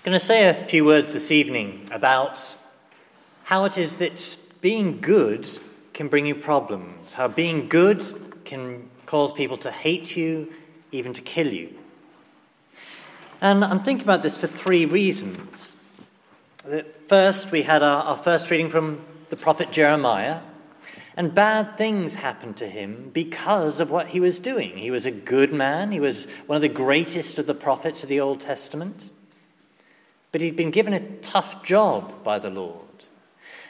I'm going to say a few words this evening about how it is that being good can bring you problems, how being good can cause people to hate you, even to kill you. And I'm thinking about this for three reasons. First, we had our, our first reading from the prophet Jeremiah, and bad things happened to him because of what he was doing. He was a good man, he was one of the greatest of the prophets of the Old Testament. But he'd been given a tough job by the Lord.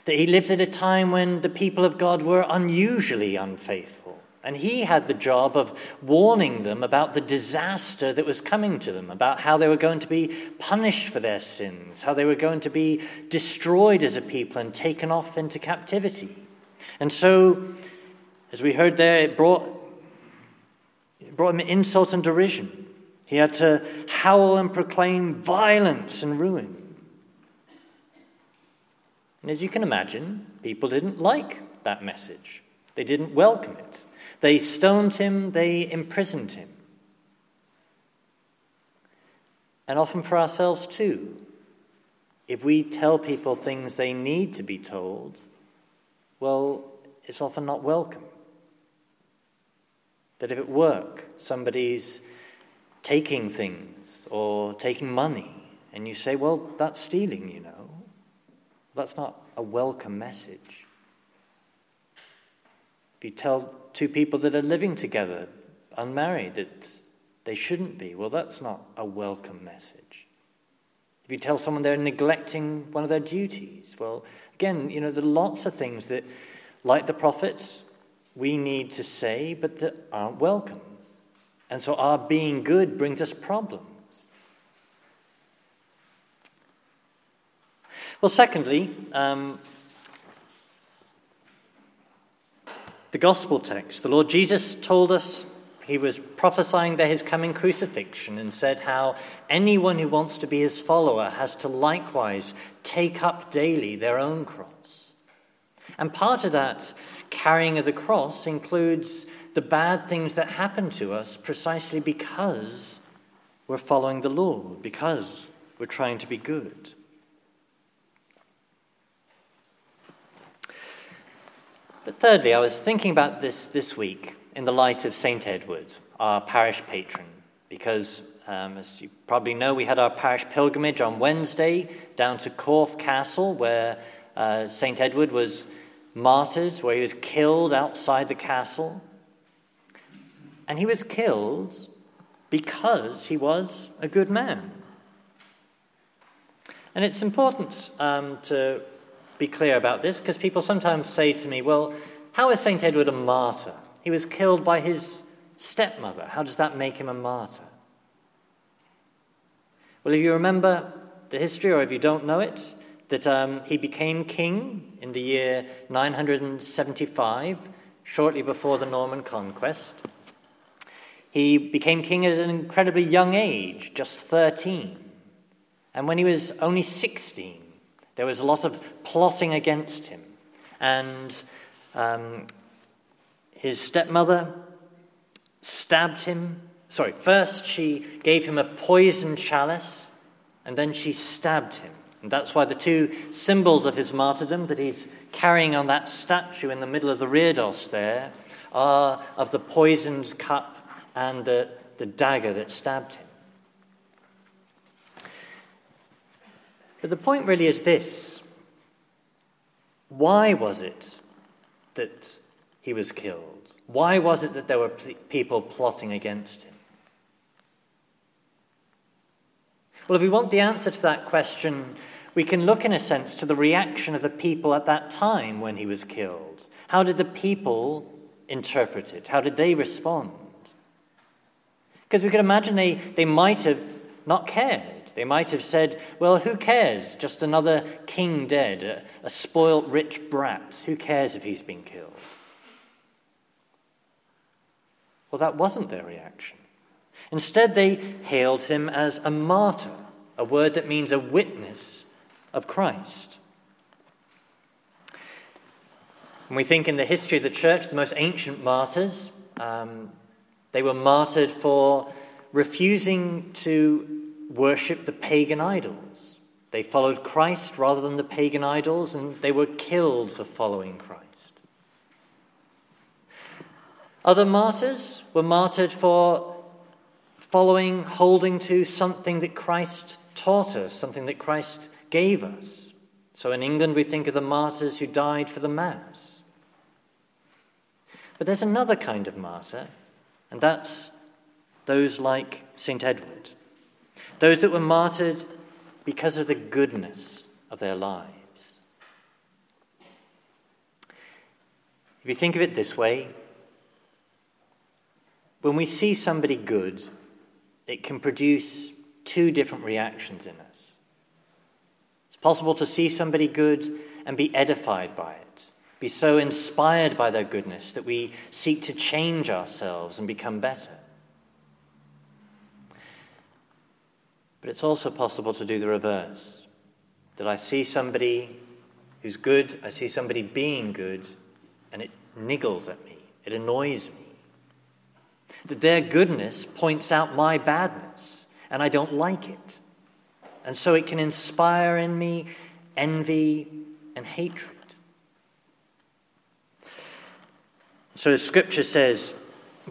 That he lived at a time when the people of God were unusually unfaithful. And he had the job of warning them about the disaster that was coming to them, about how they were going to be punished for their sins, how they were going to be destroyed as a people and taken off into captivity. And so, as we heard there, it brought, it brought him insult and derision. He had to howl and proclaim violence and ruin. And as you can imagine, people didn't like that message. They didn't welcome it. They stoned him, they imprisoned him. And often for ourselves too. If we tell people things they need to be told, well, it's often not welcome. That if at work somebody's taking things or taking money, and you say, well, that's stealing, you know, that's not a welcome message. If you tell two people that are living together, unmarried, that they shouldn't be, well, that's not a welcome message. If you tell someone they're neglecting one of their duties, well, again, you know, there are lots of things that, like the prophets, we need to say, but that aren't welcome. And so our being good brings us problems. Well, secondly, um, the gospel text. The Lord Jesus told us he was prophesying there his coming crucifixion and said how anyone who wants to be his follower has to likewise take up daily their own cross. And part of that carrying of the cross includes the bad things that happen to us precisely because we're following the law, because we're trying to be good. But thirdly, I was thinking about this this week in the light of St. Edward, our parish patron, because um, as you probably know, we had our parish pilgrimage on Wednesday down to Corfe Castle, where uh, St. Edward was martyred, where he was killed outside the castle. And he was killed because he was a good man. And it's important um, to be clear about this because people sometimes say to me, well, how is St. Edward a martyr? He was killed by his stepmother. How does that make him a martyr? Well, if you remember the history, or if you don't know it, that um, he became king in the year 975, shortly before the Norman conquest. He became king at an incredibly young age, just 13. And when he was only 16, there was a lot of plotting against him. And um, his stepmother stabbed him. Sorry, first she gave him a poisoned chalice, and then she stabbed him. And that's why the two symbols of his martyrdom that he's carrying on that statue in the middle of the reredos there are of the poisoned cup and the, the dagger that stabbed him. But the point really is this why was it that he was killed? Why was it that there were people plotting against him? Well, if we want the answer to that question, we can look, in a sense, to the reaction of the people at that time when he was killed. How did the people interpret it? How did they respond? Because we could imagine they, they might have not cared. They might have said, well, who cares? Just another king dead, a, a spoilt rich brat. Who cares if he's been killed? Well, that wasn't their reaction. Instead, they hailed him as a martyr, a word that means a witness of Christ. When we think in the history of the church, the most ancient martyrs, um, they were martyred for refusing to worship the pagan idols. They followed Christ rather than the pagan idols, and they were killed for following Christ. Other martyrs were martyred for following, holding to something that Christ taught us, something that Christ gave us. So in England, we think of the martyrs who died for the Mass. But there's another kind of martyr, and that's those like St. Edward, those that were martyred because of the goodness of their lives. If you think of it this way, when we see somebody good, it can produce two different reactions in us. It's possible to see somebody good and be edified by it, be so inspired by their goodness that we seek to change ourselves and become better. But it's also possible to do the reverse that I see somebody who's good, I see somebody being good, and it niggles at me, it annoys me. That their goodness points out my badness, and I don't like it. And so it can inspire in me envy and hatred. So scripture says,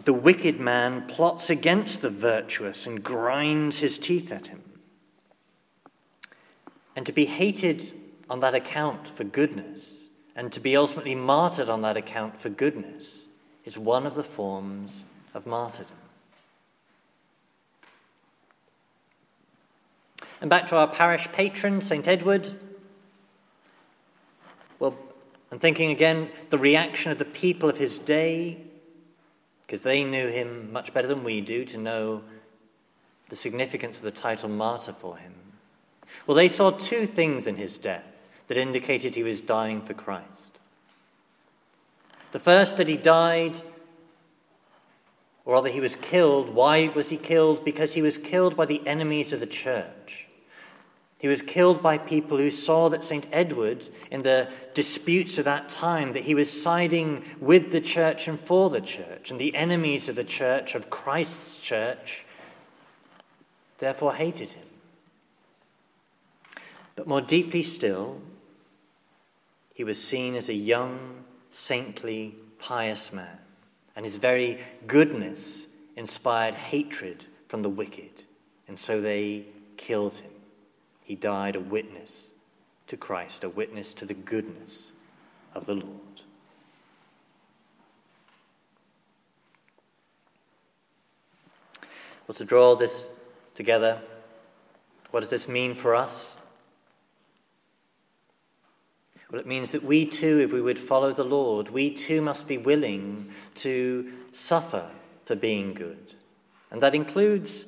the wicked man plots against the virtuous and grinds his teeth at him. And to be hated on that account for goodness, and to be ultimately martyred on that account for goodness, is one of the forms of martyrdom. And back to our parish patron, St. Edward. Well, and thinking again, the reaction of the people of his day because they knew him much better than we do to know the significance of the title martyr for him. Well, they saw two things in his death that indicated he was dying for Christ. The first, that he died, or rather, he was killed. Why was he killed? Because he was killed by the enemies of the church. He was killed by people who saw that St. Edward, in the disputes of that time, that he was siding with the church and for the church, and the enemies of the church, of Christ's church, therefore hated him. But more deeply still, he was seen as a young, saintly, pious man, and his very goodness inspired hatred from the wicked, and so they killed him. He died a witness to Christ, a witness to the goodness of the Lord. Well, to draw this together, what does this mean for us? Well, it means that we too, if we would follow the Lord, we too must be willing to suffer for being good. And that includes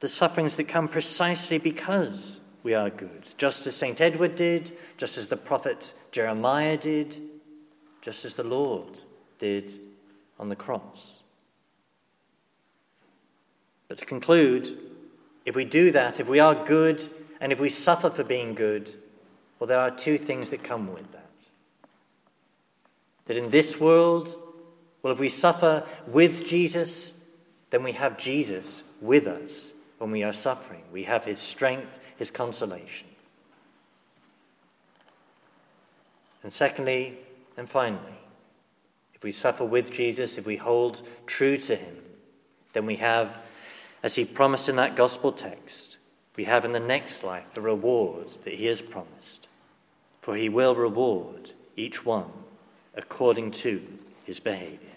the sufferings that come precisely because we are good, just as St. Edward did, just as the prophet Jeremiah did, just as the Lord did on the cross. But to conclude, if we do that, if we are good, and if we suffer for being good, well, there are two things that come with that. That in this world, well, if we suffer with Jesus, then we have Jesus with us when we are suffering. We have his strength his consolation. And secondly, and finally, if we suffer with Jesus, if we hold true to him, then we have, as he promised in that gospel text, we have in the next life the reward that he has promised. For he will reward each one according to his behavior.